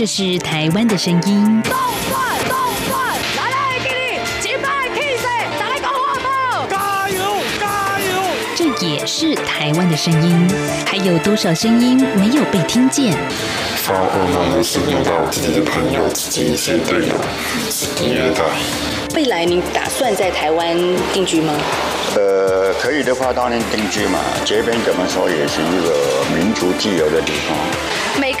这是台湾的声音。动转动转，来来给你击败 Kiss，再来搞活宝，加油加油！这也是台湾的声音。还有多少声音没有被听见？发噩梦的是遇到自己的朋友、自己一些队友是虐待。未来你打算在台湾定居吗？呃，可以的话当然定居嘛。这边怎么说也是一个民族自由的地方。每个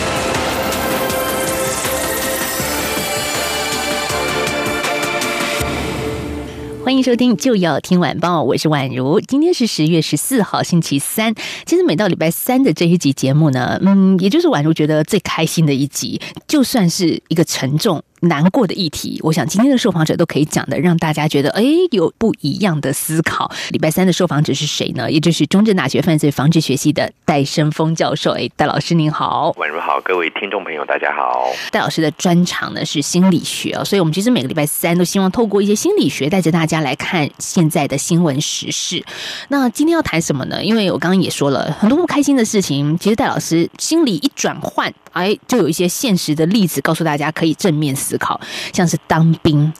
欢迎收听就要听晚报，我是宛如。今天是十月十四号，星期三。其实每到礼拜三的这一集节目呢，嗯，也就是宛如觉得最开心的一集，就算是一个沉重。难过的议题，我想今天的受访者都可以讲的，让大家觉得哎有不一样的思考。礼拜三的受访者是谁呢？也就是中正大学犯罪防治学系的戴生峰教授。哎，戴老师您好，宛如好，各位听众朋友大家好。戴老师的专长呢是心理学所以我们其实每个礼拜三都希望透过一些心理学，带着大家来看现在的新闻时事。那今天要谈什么呢？因为我刚刚也说了很多不开心的事情，其实戴老师心里一转换。哎，就有一些现实的例子告诉大家，可以正面思考，像是当兵。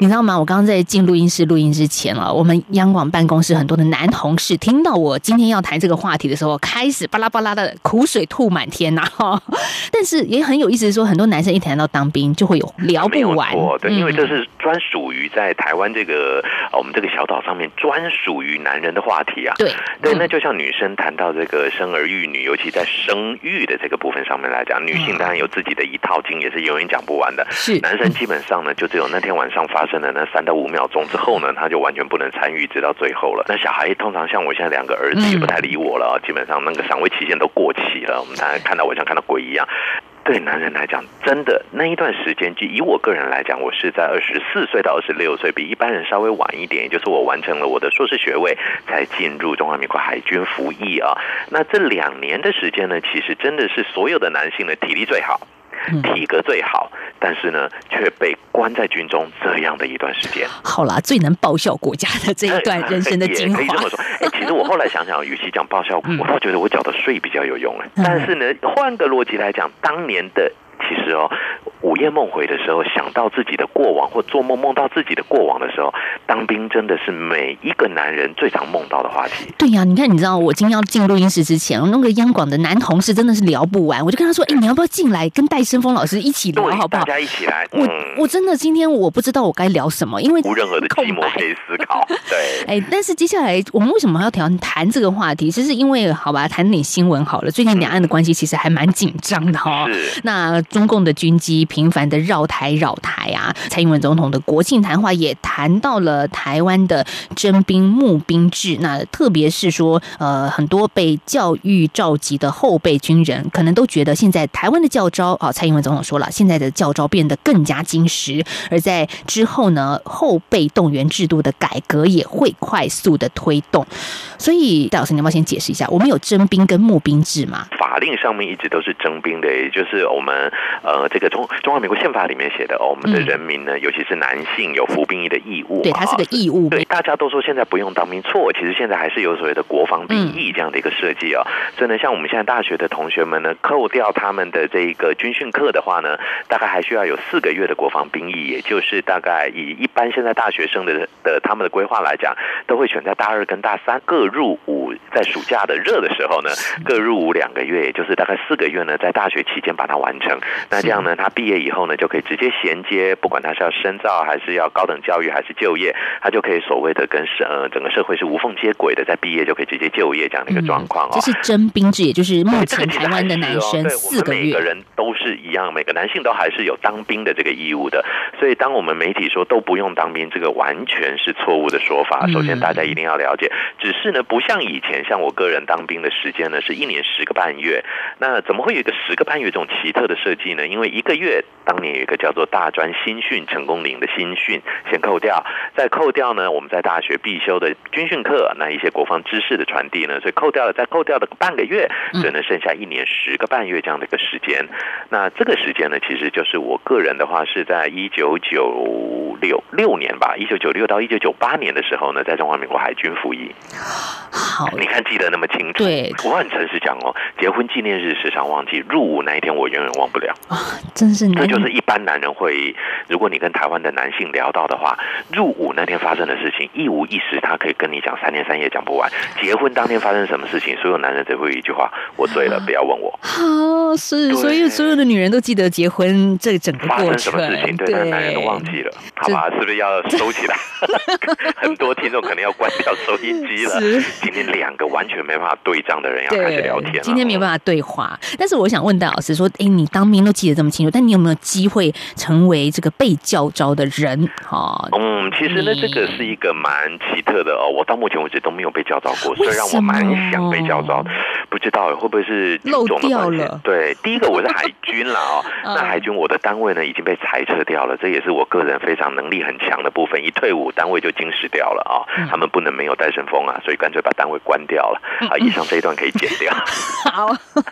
你知道吗？我刚刚在进录音室录音之前啊，我们央广办公室很多的男同事听到我今天要谈这个话题的时候，开始巴拉巴拉的苦水吐满天呐。但是也很有意思，说很多男生一谈到当兵就会有聊不完。对，因为这是专属于在台湾这个我们这个小岛上面专属于男人的话题啊。对对，那就像女生谈到这个生儿育女，尤其在生育的这个部分上面来讲，女性当然有自己的一套经，也是永远讲不完的。是男生基本上呢，就只有那天晚上发生的那三到五秒钟之后呢，他就完全不能参与，直到最后了。那小孩通常像我现在两个儿子也不太理我了，基本上那个赏味期限都过期了。我们大家看到我像看到鬼一样。对男人来讲，真的那一段时间，就以我个人来讲，我是在二十四岁到二十六岁，比一般人稍微晚一点，也就是我完成了我的硕士学位，才进入中华民国海军服役啊。那这两年的时间呢，其实真的是所有的男性的体力最好。体格最好，但是呢，却被关在军中这样的一段时间。好啦，最能报效国家的这一段人生的精华。可以这么说。哎，其实我后来想想，与其讲报效，我倒觉得我缴的税比较有用哎。但是呢，换个逻辑来讲，当年的。其实哦，午夜梦回的时候，想到自己的过往，或做梦梦到自己的过往的时候，当兵真的是每一个男人最常梦到的话题。对呀，你看，你知道我今天要进录音室之前，那个央广的男同事真的是聊不完，我就跟他说：“哎，你要不要进来跟戴生峰老师一起聊，好不好？”大家一起来。我我真的今天我不知道我该聊什么，因为无任何的寂寞可以思考。对，哎，但是接下来我们为什么要谈谈这个话题？其实因为好吧，谈点新闻好了。最近两岸的关系其实还蛮紧张的哈。是。那中共的军机。频繁的绕台绕台啊！蔡英文总统的国庆谈话也谈到了台湾的征兵募兵制。那特别是说，呃，很多被教育召集的后备军人，可能都觉得现在台湾的教招啊，蔡英文总统说了，现在的教招变得更加精实。而在之后呢，后备动员制度的改革也会快速的推动。所以，戴老师，你要不要先解释一下，我们有征兵跟募兵制吗？法令上面一直都是征兵的，也就是我们呃，这个中中华民国宪法里面写的，我们的人民呢，尤其是男性有服兵役的义务。对，它是个义务。对，大家都说现在不用当兵，错。其实现在还是有所谓的国防兵役这样的一个设计哦。所以呢，像我们现在大学的同学们呢，扣掉他们的这个军训课的话呢，大概还需要有四个月的国防兵役，也就是大概以一般现在大学生的的他们的规划来讲，都会选在大二跟大三各入伍，在暑假的热的时候呢，各入伍两个月，也就是大概四个月呢，在大学期间把它完成。那这样呢，他毕业以后呢，就可以直接衔接，不管他是要深造还是要高等教育还是就业，他就可以所谓的跟社呃整个社会是无缝接轨的，在毕业就可以直接就业这样的一个状况哦。这是征兵制，也就是目前台湾的男生四个月，每个人都是一样，每个男性都还是有当兵的这个义务的。所以，当我们媒体说都不用当兵，这个完全是错误的说法。首先，大家一定要了解，只是呢，不像以前，像我个人当兵的时间呢，是一年十个半月。那怎么会有一个十个半月这种奇特的设计呢？因为一个月当年有一个叫做大专新训成功领的新训，先扣掉，再扣掉呢，我们在大学必修的军训课，那一些国防知识的传递呢，所以扣掉了，再扣掉了半个月，所以呢，剩下一年十个半月这样的一个时间。那这个时间呢，其实就是我个人的话是在一九九六六年吧，一九九六到一九九八年的时候呢，在中华民国海军服役。好，你看记得那么清楚，对我很诚实讲哦，结婚纪念日时常忘记，入伍那一天我永远忘不了。啊真是男这就是一般男人会，如果你跟台湾的男性聊到的话，入伍那天发生的事情，一五一十他可以跟你讲三天三夜讲不完。结婚当天发生什么事情，所有男人只会一句话：我醉了，不要问我。好是，所以所有的女人都记得结婚这整个发过程生什么事情，，对，男人都忘记了，好吧？是不是要收起来？很多听众可能要关掉收音机了是。今天两个完全没办法对账的人要开始聊天了。今天没有办法对话，但是我想问戴老师说，哎，你当兵都记得这么清楚，但你有没有机会成为这个被教招的人？哈、嗯，其实呢，你这个是一个蛮奇特的哦。我到目前为止都没有被叫招过，虽为然我蛮想被叫招的，不知道会不会是漏掉了对，第一个我是海军啦哦，嗯那海军我的单位呢已经被裁撤掉了，这也是我个人非常能力很强的部分。一退伍，单位就经史掉了啊、嗯他们不能没有戴胜风啊，所以干脆把单位关掉了啊。以上这一段可以剪掉。好，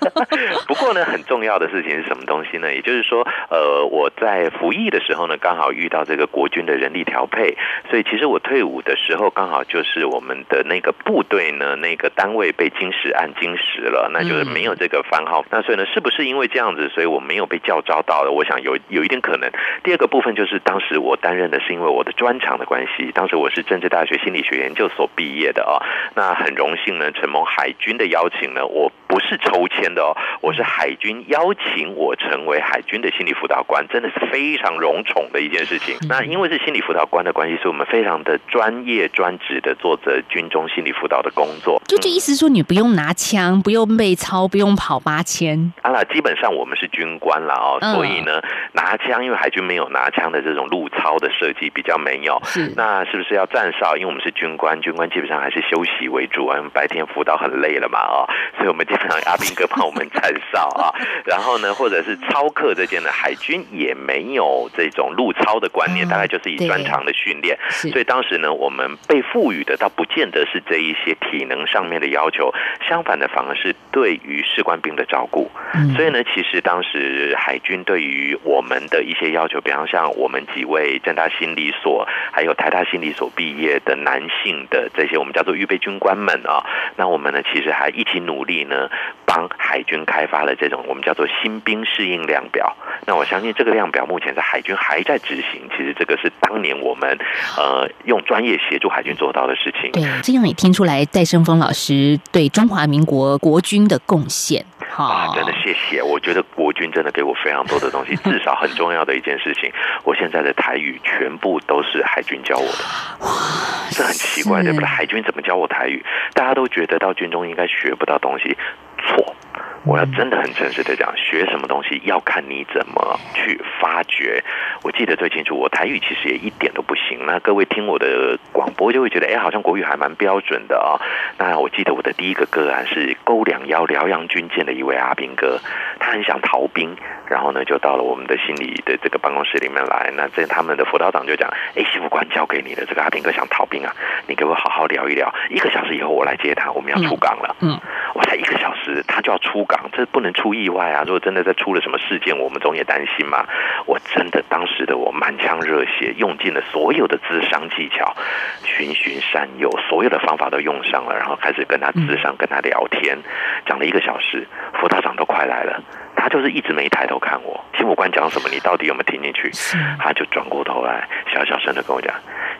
不过呢，很重要的事情是什么东西呢？也就是说，呃，我在服役的时候呢，刚好遇到这个国军的人力调配，所以其实我退伍的时候，刚好就是我们的那个部队呢，那个单位被金石案金石了，那就是没有这个番号。那所以呢，是不是因为这样子，所以我没有被叫招到的？我想有有一点可能。第二个部分就是当时我担任的是因为我的专长的关系，当时我是政治大学心理学研究所毕业的啊、那很荣幸呢，承蒙海军的邀请呢，我不是抽签的哦，我是海军邀请我成为海军的心理辅导官，真的是非常荣宠的一件事情。那因为是心理辅导官的关系，所以我们非常的专业专职的做着军中心理辅导的工作。就就意思说你不用拿枪，不用被操，不用跑八千，啊啦，基本上我们是军官了哦，嗯所以呢，拿枪，因为海军没有拿枪的这种路操的设计，比较没有。是那是不是要站哨？因为我们是军官，军官基本上还是休息为主啊，因为白天辅导很累了嘛哦，所以我们基本上阿兵哥帮我们站哨啊。然后呢，或者是操课这件呢，海军也没有这种路操的观念，嗯大概就是以专长的训练。是所以当时呢，我们被赋予的倒不见得是这一些体能上面的要求，相反的反而是对于士官兵的照顾。嗯所以呢，其实当时海军对于我们的一些要求，比方像我们几位正大心理所还有台大心理所毕业的男性的这些我们叫做预备军官们啊，那我们呢其实还一起努力呢，帮海军开发了这种我们叫做新兵适应量表。那我相信这个量表目前在海军还在执行，其实这个是当年我们呃用专业协助海军做到的事情。对，这样也听出来戴胜峰老师对中华民国国军的贡献。好、啊，真的谢谢！我觉得国军真的给我非常多的东西，至少很重要的一件事情，我现在的台语全部都是海军教我的。哇这很奇怪，对不对？海军怎么教我台语？大家都觉得到军中应该学不到东西，错。我要真的很诚实的讲，学什么东西要看你怎么去发掘。我记得最清楚，我台语其实也一点都不行。那各位听我的广播就会觉得，哎，好像国语还蛮标准的啊、那我记得我的第一个个案是勾两腰辽阳军舰的一位阿兵哥，他很想逃兵，然后呢就到了我们的心理的这个办公室里面来。那这他们的辅导长就讲，哎，媳妇官交给你的这个阿兵哥想逃兵啊，你给我好好聊一聊。一个小时以后我来接他，我们要出港了。嗯，我才一个小时，他就要出港，这不能出意外啊！如果真的再出了什么事件，我们总也担心嘛。我真的当时的我满腔热血，用尽了所有的智商技巧，循循善诱，所有的方法都用上了，然后开始跟他智商，跟他聊天，讲了一个小时，辅导长都快来了。他就是一直没抬头看我，新武官讲什么，你到底有没有听进去？他就转过头来，小小声的跟我讲：“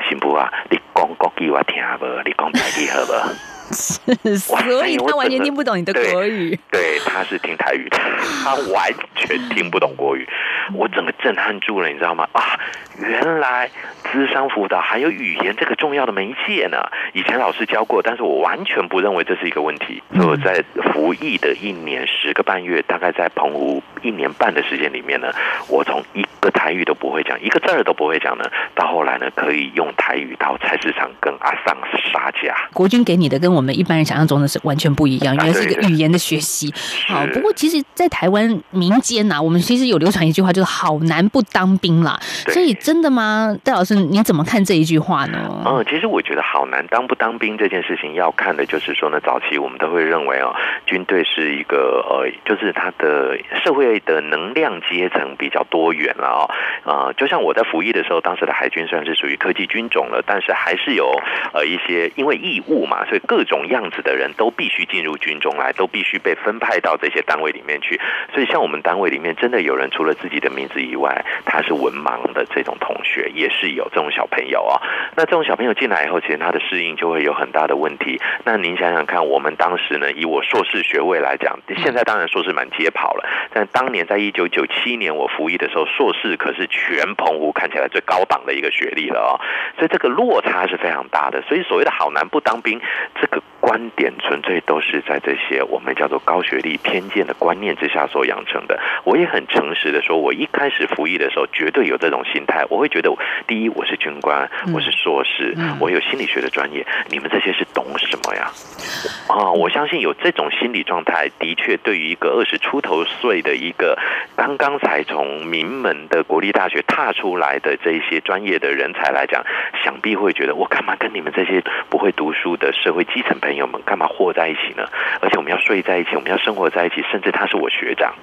新部啊，你讲国语我听不？你讲台语好不？”所以他完全听不懂你的国语。对，他是听台语的，他完全听不懂国语。我整个震撼住了，你知道吗？啊，原来智商辅导还有语言这个重要的媒介呢。以前老师教过，但是我完全不认为这是一个问题。所以我在服役的一年十个半月，大概在澎湖一年半的时间里面呢，我从一个台语都不会讲，一个字儿都不会讲呢，到后来呢，可以用台语到菜市场跟阿桑杀价。国军给你的跟我们们一般人想象中的是完全不一样，原来是一个语言的学习。好，是不过其实，在台湾民间呐、我们其实有流传一句话，就是“好男不当兵”啦。所以真的吗？戴老师，你怎么看这一句话呢？嗯，其实我觉得好难当不当兵这件事情，要看的就是说呢，早期我们都会认为哦，军队是一个呃，就是它的社会的能量阶层比较多元了哦。呃，就像我在服役的时候，当时的海军虽然是属于科技军种了，但是还是有呃一些因为义务嘛，所以各种样子的人都必须进入军中来，都必须被分派到这些单位里面去。所以像我们单位里面，真的有人除了自己的名字以外，他是文盲的这种同学，也是有这种小朋友啊、那这种小朋友进来以后，其实他的适应就会有很大的问题。那您想想看，我们当时呢，以我硕士学位来讲，现在当然硕士满街跑了，但当年在一九九七年我服役的时候，硕士可是全澎湖看起来最高档的一个学历了哦。所以这个落差是非常大的。所以所谓的好男不当兵，这个观点纯粹都是在这些我们叫做高学历偏见的观念之下所养成的。我也很诚实的说，我一开始服役的时候，绝对有这种心态。我会觉得，第一，我是军官，我是硕士，我有心理学的专业，你们这些是懂什么呀？啊，我相信有这种心理状态，的确对于一个二十出头岁的一个刚刚才从名门的国立大学踏出来的这一些专业的人才来讲，想必会觉得我干嘛跟你们这些不会读书的社会基层朋友们干嘛和在一起呢？而且我们要睡在一起，我们要生活在一起，甚至他是我学长。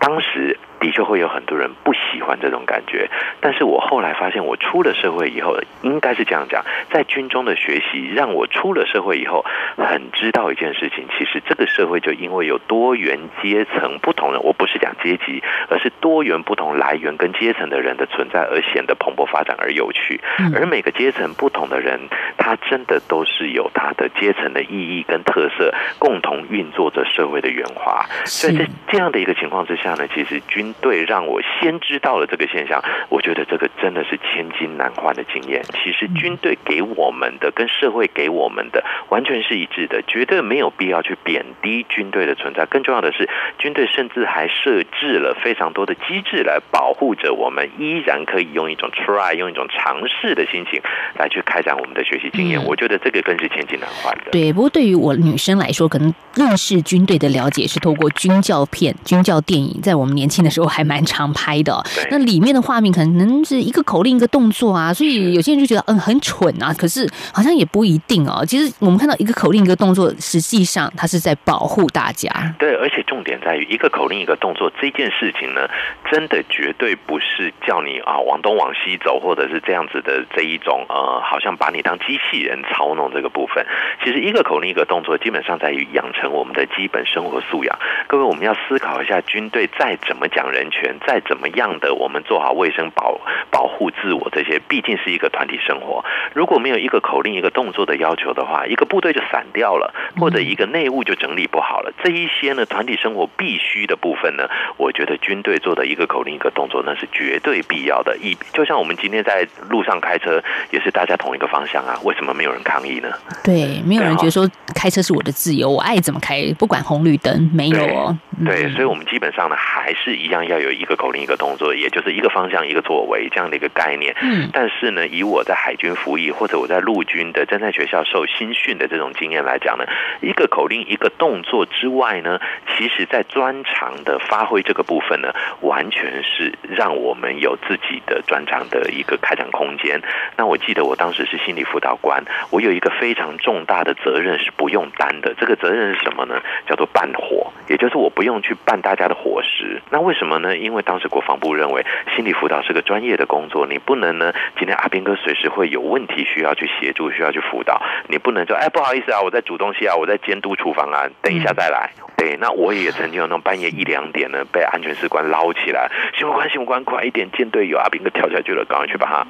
当时的确会有很多人不喜欢这种感觉，但是我后来发现，我出了社会以后，应该是这样讲，在军中的学习让我出了社会以后，很知道一件事情，其实这个社会就因为有多元阶层不同人，我不是讲阶级，而是多元不同来源跟阶层的人的存在，而显得蓬勃发展而有趣。而每个阶层不同的人，他真的都是有他的阶层的意义跟特色，共同运作着社会的圆滑。所以在这样的一个情况之下呢，其实军队让我先知道了这个现象，我觉得这个真的是千金难换的经验。其实军队给我们的跟社会给我们的完全是一致的，绝对没有必要去贬低军队的存在。更重要的是，军队甚至还设置了非常多的机制来保护着我们，依然可以用一种 try 用一种尝试的心情来去开展我们的学习经验。嗯我觉得这个更是千金难换的。对，不过对于我女生来说，可能认识军队的了解是透过军教片、军教电影，在我们年轻的时候还蛮常拍的哦。那里面的画面可能是一个口令一个动作啊，所以有些人就觉得嗯很蠢啊，可是好像也不一定哦。其实我们看到一个口令一个动作，实际上它是在保护大家。对，而且重点在于一个口令一个动作这件事情呢，真的绝对不是叫你啊往东往西走，或者是这样子的这一种呃，好像把你当机器人操弄这个部分。其实一个口令一个动作，基本上在于养成我们的基本生活素养。各位，我们要思考一下，军队再怎么讲人权，再怎么样的我们做好卫生保保护自我这些，毕竟是一个团体生活。如果没有一个口令一个动作的要求的话，一个部队就散掉了，或者一个内务就整理不好了。这一些呢，团体生活必须的部分呢，我觉得军队做的一个口令一个动作，那是绝对必要的。一就像我们今天在路上开车，也是大家同一个方向啊，为什么没有人抗议呢？对，没有人觉得说开车是我的自由，我爱怎么开，不管红绿灯，没有哦。对，嗯所以我们基本上呢，还是一样要有一个口令一个动作，也就是一个方向一个作为这样的一个概念。嗯但是呢，以我在海军服役或者我在陆军的侦探学校受新训的这种经验来讲呢，一个口令一个动作之外呢，其实在专长的发挥这个部分呢，完全是让我们有自己的专长的一个开展空间。那我记得我当时是心理辅导官，我有一个非常重大的责任是不用担的。这个责任是什么呢？叫做办活，也就是我不不用去办大家的伙食。那为什么呢？因为当时国防部认为心理辅导是个专业的工作，你不能呢，今天阿兵哥随时会有问题需要去协助，需要去辅导，你不能说，哎，不好意思啊，我在煮东西啊，我在监督厨房啊，等一下再来。对，那我也曾经有那种半夜一两点呢，被安全士官捞起来，新闻官，新闻官，快一点，见队友阿兵哥跳下去了，赶快去把他。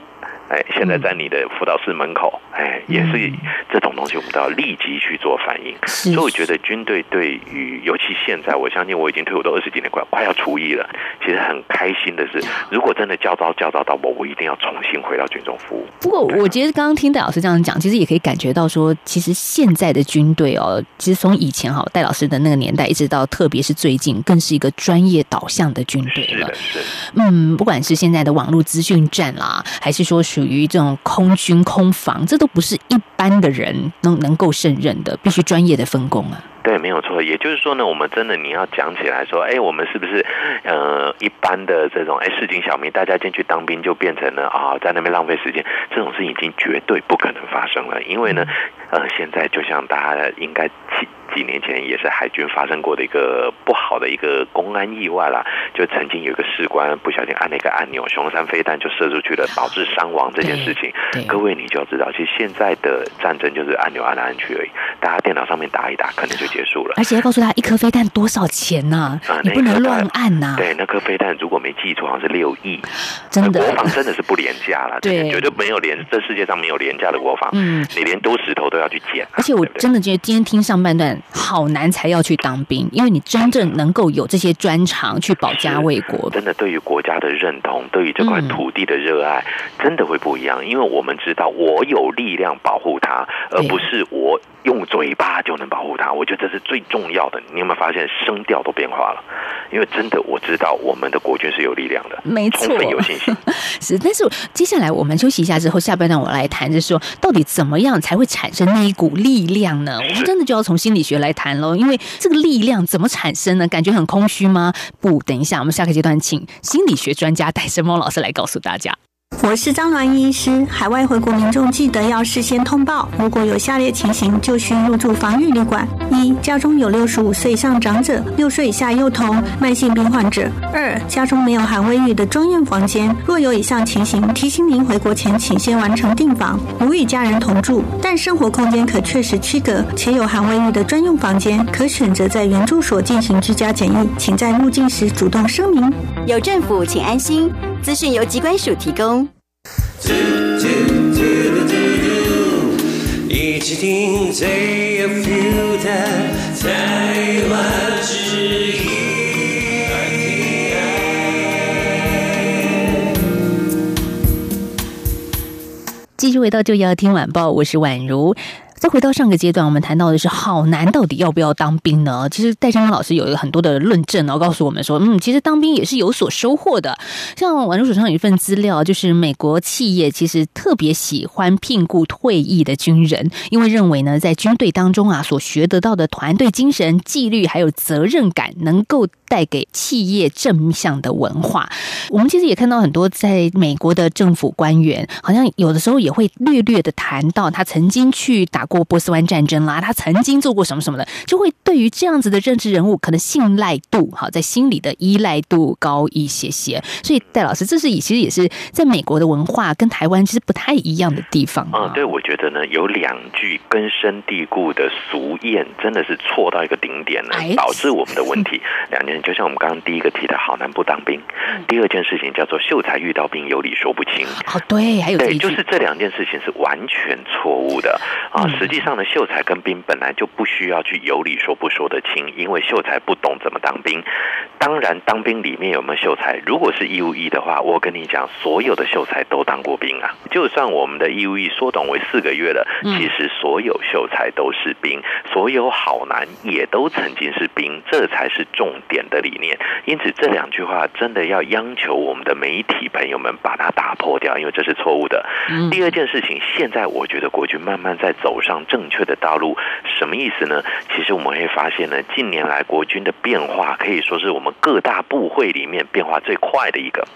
哎，现在在你的辅导室门口，哎，也是这种东西，我们都要立即去做反应。是所以我觉得军队对于，尤其现在，我相信我已经退伍都二十几年，快快要除役了。其实很开心的是，如果真的教招教招到我，我一定要重新回到军中服务。不过，我觉得刚刚听戴老师这样讲，其实也可以感觉到说，其实现在的军队哦，其实从以前哈戴老师的那个年代，一直到特别是最近，更是一个专业导向的军队了是的，。是的。嗯，不管是现在的网络资讯战啦，还是说属于这种空军空防，这都不是一般的人能能够胜任的，必须专业的分工啊。对，没有错。也就是说呢，我们真的你要讲起来说，哎，我们是不是呃一般的这种哎市井小民，大家进去当兵就变成了啊在那边浪费时间，这种事已经绝对不可能发生了。因为呢，呃，现在就像大家应该几几年前也是海军发生过的一个不好的一个公安意外啦，就曾经有一个士官不小心按了一个按钮，熊山飞弹就射出去了，导致伤亡这件事情。各位你就要知道，其实现在的战争就是按钮按来按去而已，大家电脑上面打一打，可能就结束了。而且要告诉他，一颗飞弹多少钱呢？你不能乱按呐。对，那颗飞弹如果没记错，好像是六亿。真的，国防真的是不廉价了。对，绝对没有廉，这世界上没有廉价的国防。嗯，你连丢石头都要去捡。而且我真的觉得今天听上半段好难才要去当兵，因为你真正能够有这些专长去保家卫国，真的对于国家的认同，对于这块土地的热爱，真的会不一样。因为我们知道，我有力量保护它，而不是我。用嘴巴就能保护它，我觉得这是最重要的。你有没有发现声调都变化了？因为真的我知道我们的国军是有力量的，没错，有信心。是，但是接下来我们休息一下之后，下半段我来谈，就是说到底怎么样才会产生那一股力量呢？我们真的就要从心理学来谈喽。因为这个力量怎么产生呢？感觉很空虚吗？不，等一下，我们下个阶段请心理学专家戴森猫老师来告诉大家。我是张鸾医师。海外回国民众记得要事先通报，如果有下列情形，就需入住防御旅馆：一、家中有六十五岁以上长者、六岁以下幼童、慢性病患者；二、家中没有含卫浴的专用房间。若有以上情形，提醒您回国前请先完成订房。如与家人同住，但生活空间可确实区隔，且有含卫浴的专用房间，可选择在原住所进行居家检疫，请在入境时主动声明。有政府，请安心。资讯由机关署提供。一起听最有 feel 的台湾之音。继续回到就要听晚报，我是宛如。再回到上个阶段，我们谈到的是好难，到底要不要当兵呢？其实戴章老师有一个很多的论证哦，告诉我们说，嗯，其实当兵也是有所收获的。像宛如手上有一份资料，就是美国企业其实特别喜欢聘雇退役的军人，因为认为呢，在军队当中啊，所学得到的团队精神、纪律还有责任感，能够带给企业正向的文化。我们其实也看到很多在美国的政府官员，好像有的时候也会略略的谈到他曾经去打。过波斯湾战争啦，他曾经做过什么什么的，就会对于这样子的政治人物，可能信赖度好，在心里的依赖度高一些些。所以戴老师，这是以其实也是在美国的文化跟台湾其实不太一样的地方。嗯，对，我觉得呢，有两句根深蒂固的俗谚，真的是错到一个顶点了，导致我们的问题。两件，就像我们刚刚第一个提的，好男不当兵。第二件事情叫做秀才遇到兵，有理说不清。哦，对，还有对，就是这两件事情是完全错误的啊。实际上呢，秀才跟兵本来就不需要去有理说不说得清，因为秀才不懂怎么当兵。当然，当兵里面有没有秀才？如果是义务役的话，我跟你讲，所有的秀才都当过兵啊。就算我们的义务役缩短为四个月了，其实所有秀才都是兵，所有好男也都曾经是兵，这才是重点的理念。因此，这两句话真的要央求我们的媒体朋友们把它打破掉，因为这是错误的。第二件事情，现在我觉得国军慢慢在走上。正确的道路什么意思呢？其实我们会发现呢，近年来国军的变化可以说是我们各大部会里面变化最快的一个。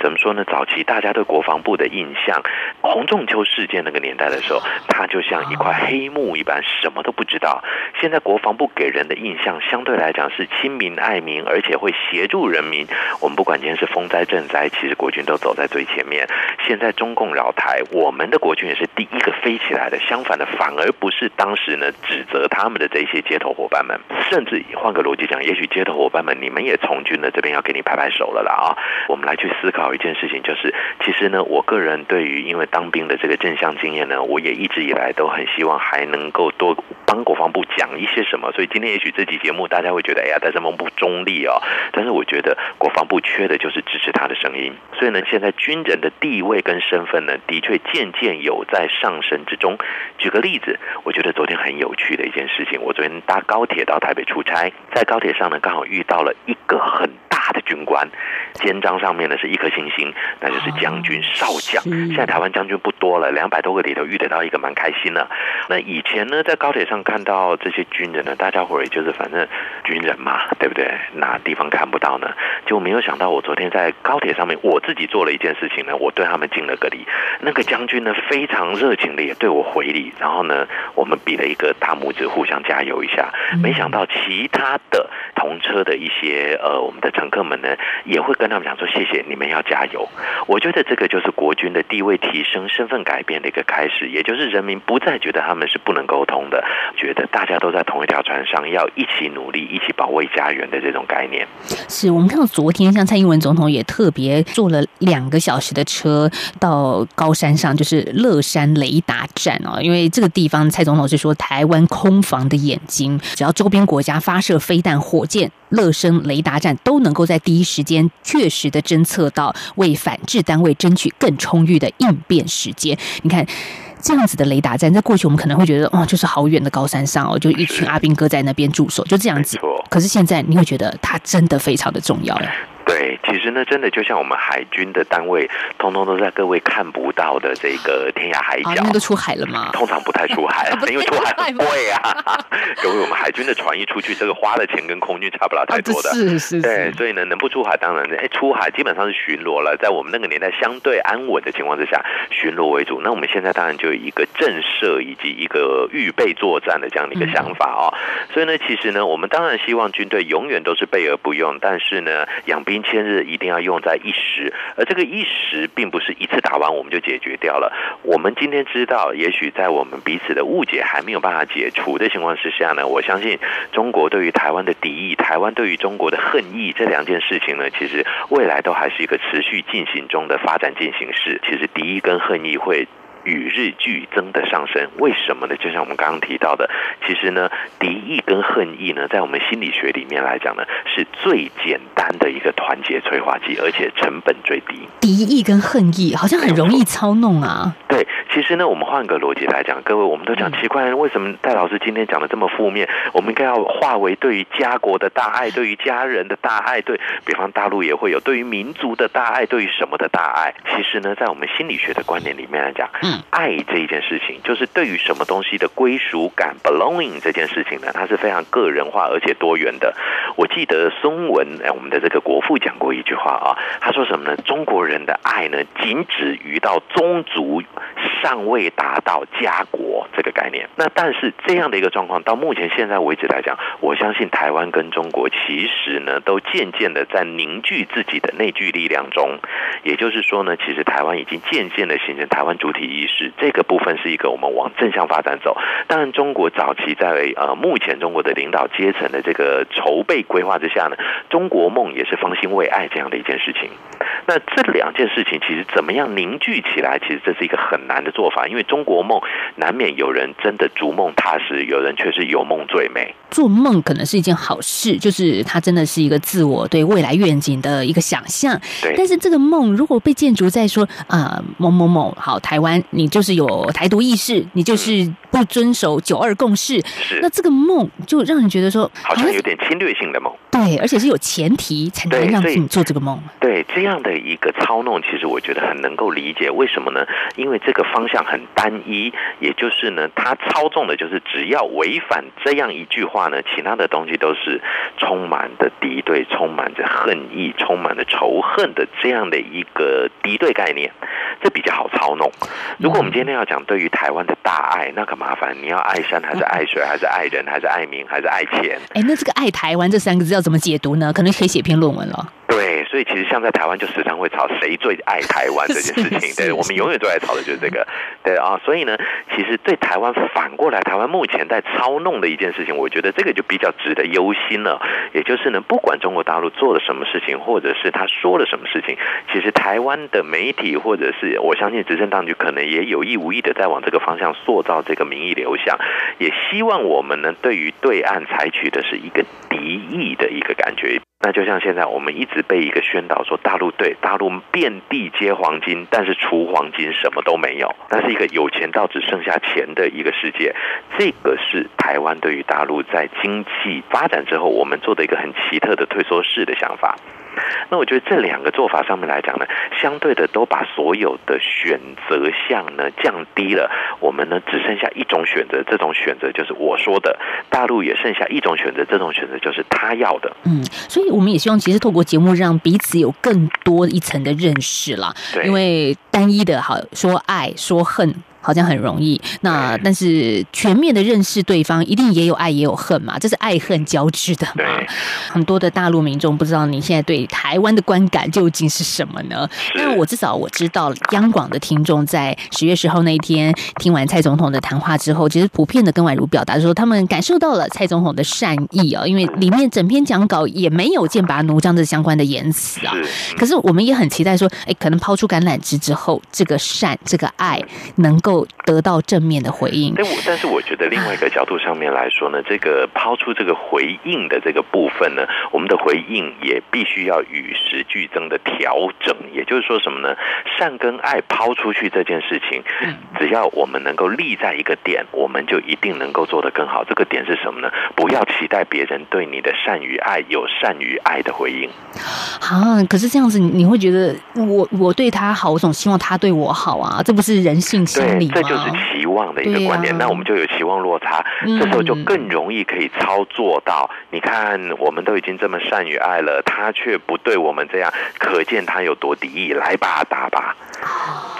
怎么说呢？早期大家对国防部的印象，洪仲秋事件那个年代的时候，他就像一块黑幕一般，什么都不知道。现在国防部给人的印象相对来讲是亲民爱民，而且会协助人民。我们不管今天是风灾赈灾，其实国军都走在最前面。现在中共扰台，我们的国军也是第一个飞起来的。相反的，反而不是当时呢指责他们的这些街头伙伴们，甚至换个逻辑讲，也许街头伙伴们你们也从军了，这边要给你拍拍手了啦啊！我们来去思考一件事情，就是其实呢，我个人对于因为当兵的这个正向经验呢，我也一直以来都很希望还能够多帮国防部讲一些什么。所以今天也许这期节目大家会觉得，哎呀，在这么不中立哦。但是我觉得国防部缺的就是支持他的声音。所以呢，现在军人的地位跟身份呢，的确渐渐有在上升之中。举个例子。我觉得昨天很有趣的一件事情，我昨天搭高铁到台北出差，在高铁上呢，刚好遇到了一个很大的军官，肩章上面呢是一颗星星，那就是将军、少将。现在台湾将军不多了，两百多个里头遇得到一个，蛮开心的。那以前呢，在高铁上看到这些军人呢，大家伙儿也就是反正军人嘛，对不对？哪地方看不到呢？就没有想到，我昨天在高铁上面，我自己做了一件事情呢，我对他们敬了个礼。那个将军呢，非常热情的也对我回礼，然后呢，我们比了一个大拇指，互相加油一下。没想到其他的同车的一些呃，我们的乘客们呢，也会跟他们讲说：“谢谢你们要加油。”我觉得这个就是国军的地位提升、身份改变的一个开始，也就是人民不再觉得他们是不能沟通的，觉得大家都在同一条船上，要一起努力、一起保卫家园的这种概念。是我们看到昨天，像蔡英文总统也特别坐了两个小时的车到高山上，就是乐山雷达站哦，因为这个地方蔡总统是说台湾空防的眼睛，只要周边国家发射飞弹、火箭。乐声雷达站都能够在第一时间确实的侦测到，为反制单位争取更充裕的应变时间。你看。这样子的雷达站，在过去我们可能会觉得，哦，就是好远的高山上哦，就一群阿兵哥在那边驻守，就这样子。可是现在你会觉得它真的非常的重要呀。对，其实呢，真的就像我们海军的单位，通通都在各位看不到的这个天涯海角。啊，那都出海了吗？通常不太出海，因为出海很贵啊。各位，我们海军的船一出去，这个花的钱跟空军差不了太多的。是是。对，所以呢，能不出海，当然，哎，出海基本上是巡逻了。在我们那个年代相对安稳的情况之下，巡逻为主。那我们现在当然就有一个震慑以及一个预备作战的这样的一个想法哦。所以呢，其实呢，我们当然希望军队永远都是备而不用，但是呢，养兵。千日一定要用在一时，而这个一时并不是一次打完我们就解决掉了。我们今天知道，也许在我们彼此的误解还没有办法解除的情况之下呢，我相信中国对于台湾的敌意，台湾对于中国的恨意，这两件事情呢，其实未来都还是一个持续进行中的发展进行式。其实敌意跟恨意会。与日俱增的上升，为什么呢？就像我们刚刚提到的，其实呢，敌意跟恨意呢，在我们心理学里面来讲呢，是最简单的一个团结催化剂，而且成本最低。敌意跟恨意好像很容易操弄啊。对，其实呢，我们换个逻辑来讲，各位，我们都讲奇怪，为什么戴老师今天讲的这么负面？我们应该要化为对于家国的大爱，对于家人的大爱，对比方大陆也会有对于民族的大爱，对于什么的大爱？其实呢，在我们心理学的观点里面来讲，爱这一件事情，就是对于什么东西的归属感 （belonging） 这件事情呢，它是非常个人化而且多元的。我记得孙文，哎，我们的这个国父讲过一句话啊，他说什么呢？中国人的爱呢，仅止于到宗族尚未达到家国这个概念。那但是这样的一个状况，到目前现在为止来讲，我相信台湾跟中国其实呢，都渐渐的在凝聚自己的内聚力量中。也就是说呢，其实台湾已经渐渐的形成台湾主体识。这个部分是一个我们往正向发展走。当然，中国早期在呃目前中国的领导阶层的这个筹备规划之下呢，中国梦也是方兴未艾这样的一件事情。那这两件事情其实怎么样凝聚起来，其实这是一个很难的做法，因为中国梦难免有人真的逐梦踏实，有人却是有梦最美。做梦可能是一件好事，就是它真的是一个自我对未来愿景的一个想象。对。但是这个梦如果被建筑在说啊某某某好台湾，你就是有台独意识，你就是不遵守九二共识，是。那这个梦就让人觉得说好像有点侵略性的梦。对，而且是有前提才能让你做这个梦。对这样的一个操弄，其实我觉得很能够理解。为什么呢？因为这个方向很单一，也就是呢，他操纵的就是只要违反这样一句话呢，其他的东西都是充满的敌对、充满着恨意、充满着仇恨的这样的一个敌对概念，这比较好操弄。如果我们今天要讲对于台湾的大爱，那可麻烦，你要爱山还是爱水，还是爱人，还是爱民，还是爱钱？哎，那这个爱台湾这三个字要怎么解读呢？可能可以写篇论文了。对，所以其实像在台湾就时常会吵谁最爱台湾这件事情，对我们永远最爱吵的就是这个，对啊，所以呢，其实对台湾反过来，台湾目前在操弄的一件事情，我觉得这个就比较值得忧心了。也就是呢，不管中国大陆做了什么事情，或者是他说了什么事情，其实台湾的媒体或者是我相信执政当局可能也有意无意的在往这个方向塑造这个民意流向，也希望我们呢对于对岸采取的是一个敌意的一个感觉。那就像现在我们一直被一个宣导说，大陆对大陆遍地皆黄金，但是除黄金什么都没有，那是一个有钱到只剩下钱的一个世界。这个是台湾对于大陆在经济发展之后，我们做的一个很奇特的退缩式的想法。那我觉得这两个做法上面来讲呢，相对的都把所有的选择项呢降低了，我们呢只剩下一种选择，这种选择就是我说的，大陆也剩下一种选择，这种选择就是他要的。嗯，所以我们也希望，其实透过节目让彼此有更多一层的认识啦。因为单一的好说爱说恨。好像很容易，那但是全面的认识对方，一定也有爱也有恨嘛，这是爱恨交织的嘛。很多的大陆民众不知道你现在对台湾的观感究竟是什么呢？但我至少我知道，央广的听众在十月十号那一天听完蔡总统的谈话之后，其实普遍的跟宛如表达说，他们感受到了蔡总统的善意啊，因为里面整篇讲稿也没有剑拔弩张的相关的言辞啊。可是我们也很期待说，哎，可能抛出橄榄枝之后，这个善、这个爱能够得到正面的回应。但我但是我觉得另外一个角度上面来说呢，这个抛出这个回应的这个部分呢，我们的回应也必须要与时俱增的调整。也就是说什么呢？善跟爱抛出去这件事情，只要我们能够立在一个点，我们就一定能够做得更好。这个点是什么呢？不要期待别人对你的善与爱有善与爱的回应。啊，可是这样子，你会觉得我我对他好，我总希望他对我好啊，这不是人性心对理，这就是期望的一个观点。啊那我们就有期望落差，嗯这时候就更容易可以操作到。你看，我们都已经这么善于爱了，他却不对我们这样，可见他有多敌意。来吧，打吧。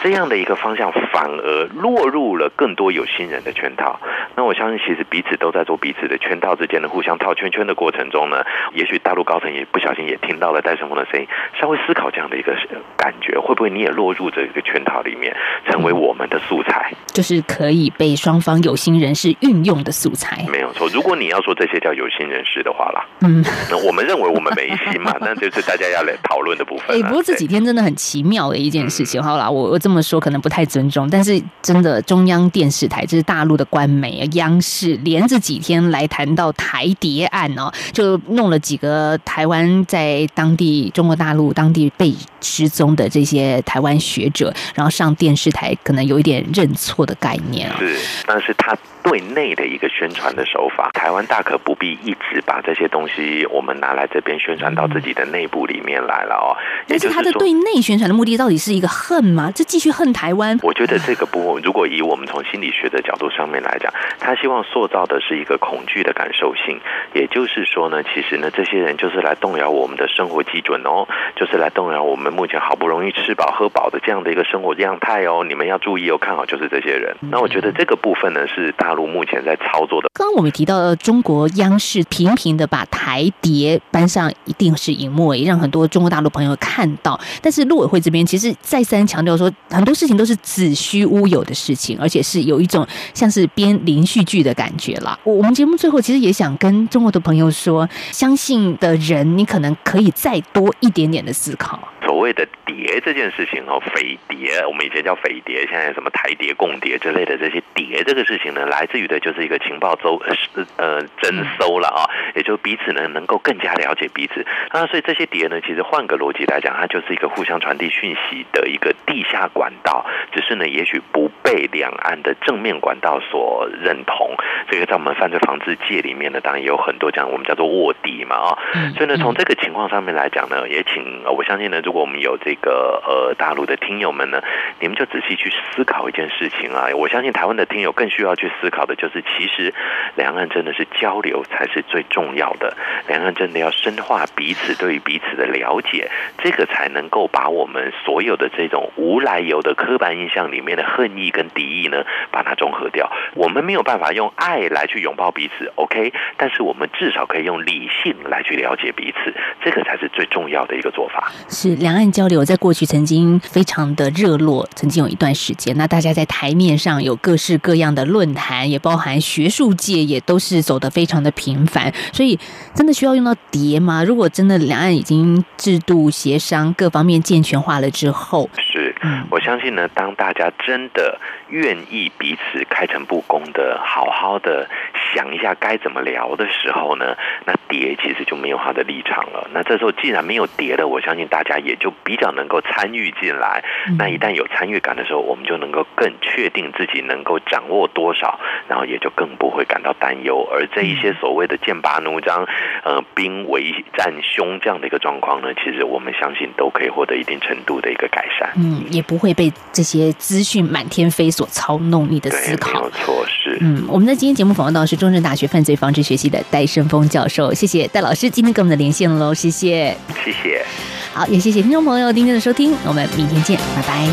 这样的一个方向，反而落入了更多有心人的圈套。那我相信，其实彼此都在做彼此的圈套之间的互相套圈圈的过程中呢，也许大陆高层也不小心也听到了戴胜峰的声音，稍微思考这样的一个呃感觉，会不会你也落入这个圈套里面，成为我们的素材？就是可以被双方有心人士运用的素材。没有错。如果你要说这些叫有心人士的话啦，嗯，那我们认为我们没心嘛，那就是大家要来讨论的部分哎、啦。不过这几天真的很奇妙的一件事情。好啦，我我这么说可能不太尊重，但是真的中央电视台，这是大陆的官媒央视，连着几天来谈到台谍案哦，就弄了几个台湾在当地中国大陆当地被失踪的这些台湾学者，然后上电视台，可能有一点认错的概念啊、是，但是他对内的一个宣传的手法，台湾大可不必一直把这些东西我们拿来这边宣传到自己的内部里面来了哦。但是他的对内宣传的目的到底是一个恨吗？这继续恨台湾？我觉得这个部分，如果以我们从心理学的角度上面来讲，他希望塑造的是一个恐惧的感受性，也就是说呢，其实呢，这些人就是来动摇我们的生活基准哦，就是来动摇我们目前好不容易吃饱喝饱的这样的一个生活样态哦。你们要注意哦，看好就是这些人。那我觉得这个部分呢，是大陆目前在操作的。刚刚我们提到了中国央视频频的把台谍搬上一定是荧幕，也让很多中国大陆朋友看到。但是陆委会这边其实再三强调说，很多事情都是子虚乌有的事情，而且是有一种像是编连续剧的感觉啦。我我们节目最后其实也想跟中国的朋友说，相信的人，你可能可以再多一点点的思考。所谓的谍这件事情哦，匪谍，我们以前叫匪谍，现在什么台谍、共谍之类的这些谍这个事情呢，来自于的就是一个情报周呃呃征收了啊，也就彼此呢能够更加了解彼此。那所以这些谍呢，其实换个逻辑来讲，它就是一个互相传递讯息的一个地下管道，只是呢也许不被两岸的正面管道所认同。这个在我们犯罪防治界里面呢，当然也有很多这样我们叫做卧底嘛啊、所以呢从这个情况上面来讲呢，也请呃我相信呢，如果我们有这个呃大陆的听友们呢，你们就仔细去思考一件事情啊。我相信台湾的听友更需要去思考的就是，其实两岸真的是交流才是最重要的，两岸真的要深化彼此对于彼此的了解，这个才能够把我们所有的这种无来由的刻板印象里面的恨意跟敌意呢，把它中和掉。我们没有办法用爱来去拥抱彼此，OK，但是我们至少可以用理性来去了解彼此，这个才是最重要的一个做法。是两岸交流在过去曾经非常的热络，曾经有一段时间，那大家在台面上有各式各样的论坛，也包含学术界，也都是走得非常的频繁。所以，真的需要用到碟吗？如果真的两岸已经制度协商各方面健全化了之后，是，我相信呢，当大家真的愿意彼此开诚布公的，好好的想一下该怎么聊的时候呢，那蝶其实就没有他的立场了。那这时候既然没有蝶了，我相信大家也就比较能够参与进来。那一旦有参与感的时候，我们就能够更确定自己能够掌握多少，然后也就更不会感到担忧。而这一些所谓的剑拔弩张、呃兵围战凶这样的一个状况呢，其实我们相信都可以获得一定程度的一个改善。嗯，也不会被这些资讯满天飞所操弄你的思考有。错，是。嗯，我们在今天节目访问到的是中正大学犯罪防治学系的戴胜峰教授，谢谢戴老师今天跟我们的连线喽，谢谢。谢谢，好，也谢谢听众朋友今天的收听，我们明天见，拜拜。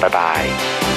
拜拜。